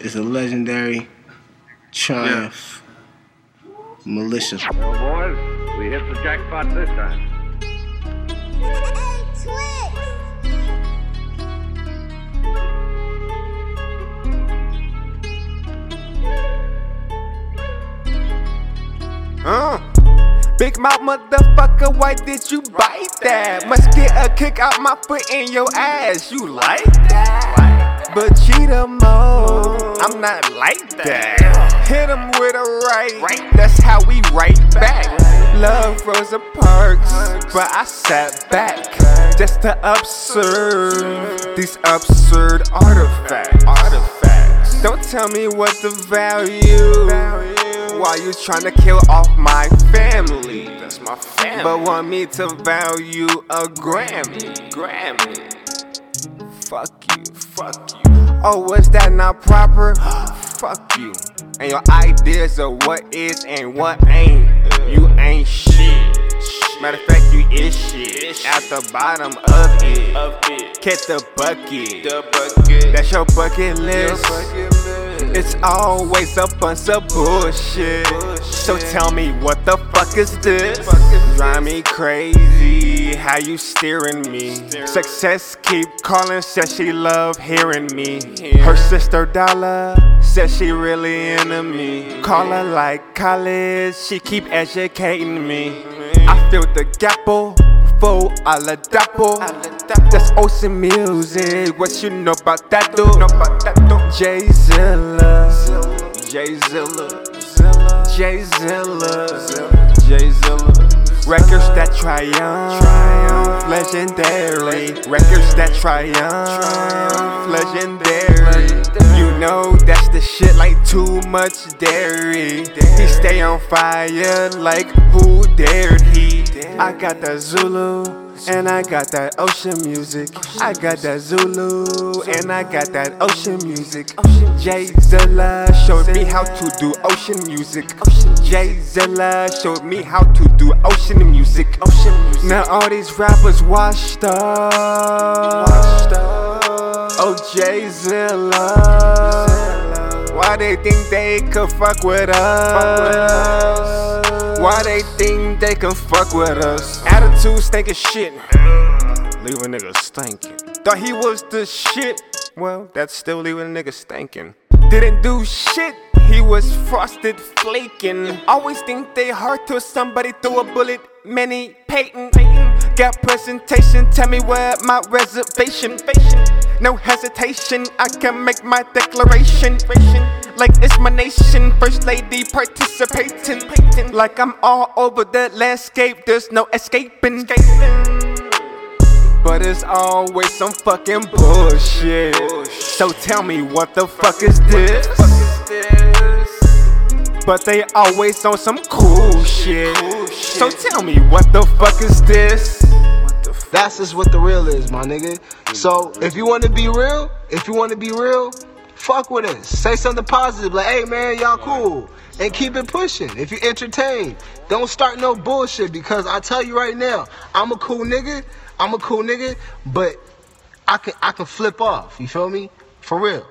is a legendary Triumph Militia. Well, boys, we hit the jackpot this time. Uh. Big mouth motherfucker, why did you bite that? Must get a kick out my foot in your ass. You like that? But cheetah mode, I'm not like that. Hit him with a right, that's how we right back. Love Rosa Parks, but I sat back just to observe these absurd artifacts. Artifacts. Don't tell me what the value. Why you tryna kill off my family? That's my family. But want me to value a Grammy. Grammy. Fuck you, fuck you. Oh, was that not proper? fuck you. And your ideas of what is and what ain't. You ain't shit. Matter of fact, you is shit. At the bottom of it. Get the bucket. That's your bucket list. It's always a bunch of bullshit. So tell me what the fuck is this? Drive me crazy, how you steering me? Success keep calling, says she love hearing me. Her sister Dollar says she really into me. Call her like college, she keep educating me. I feel the gapple. Oh, full a la dapple. That's ocean music. What you know about that, dude? J Zilla. J Zilla. J Zilla. J Zilla. Records that triumph. Legendary. Records that triumph. Legendary. You know that's the shit like too much dairy. He stay on fire like who dared he? I got that Zulu. And I got that ocean music. I got that Zulu. And I got that ocean music. J Zilla showed me how to do ocean music. J Zilla showed me how to do ocean music. Now all these rappers washed up. Oh, J Zilla. Why they think they could fuck with us? Why they think they can fuck with us? Attitude stinking shit. Leave a nigga stinking. Thought he was the shit. Well, that's still leaving a nigga stinking. Didn't do shit. He was frosted flaking. Always think they hurt till somebody threw a bullet. Many Peyton. Got presentation. Tell me where my reservation. No hesitation. I can make my declaration. Like it's my nation. First lady participating. Like I'm all over the landscape. There's no escaping. But it's always some fucking bullshit. So tell me what the fuck is this? But they always on some cool shit. So tell me what the fuck is this? That's just what the real is, my nigga. So if you want to be real, if you want to be real, fuck with us. Say something positive, like, hey man, y'all cool. And keep it pushing. If you entertain, don't start no bullshit because I tell you right now, I'm a cool nigga. I'm a cool nigga, but I can I can flip off. You feel me? For real.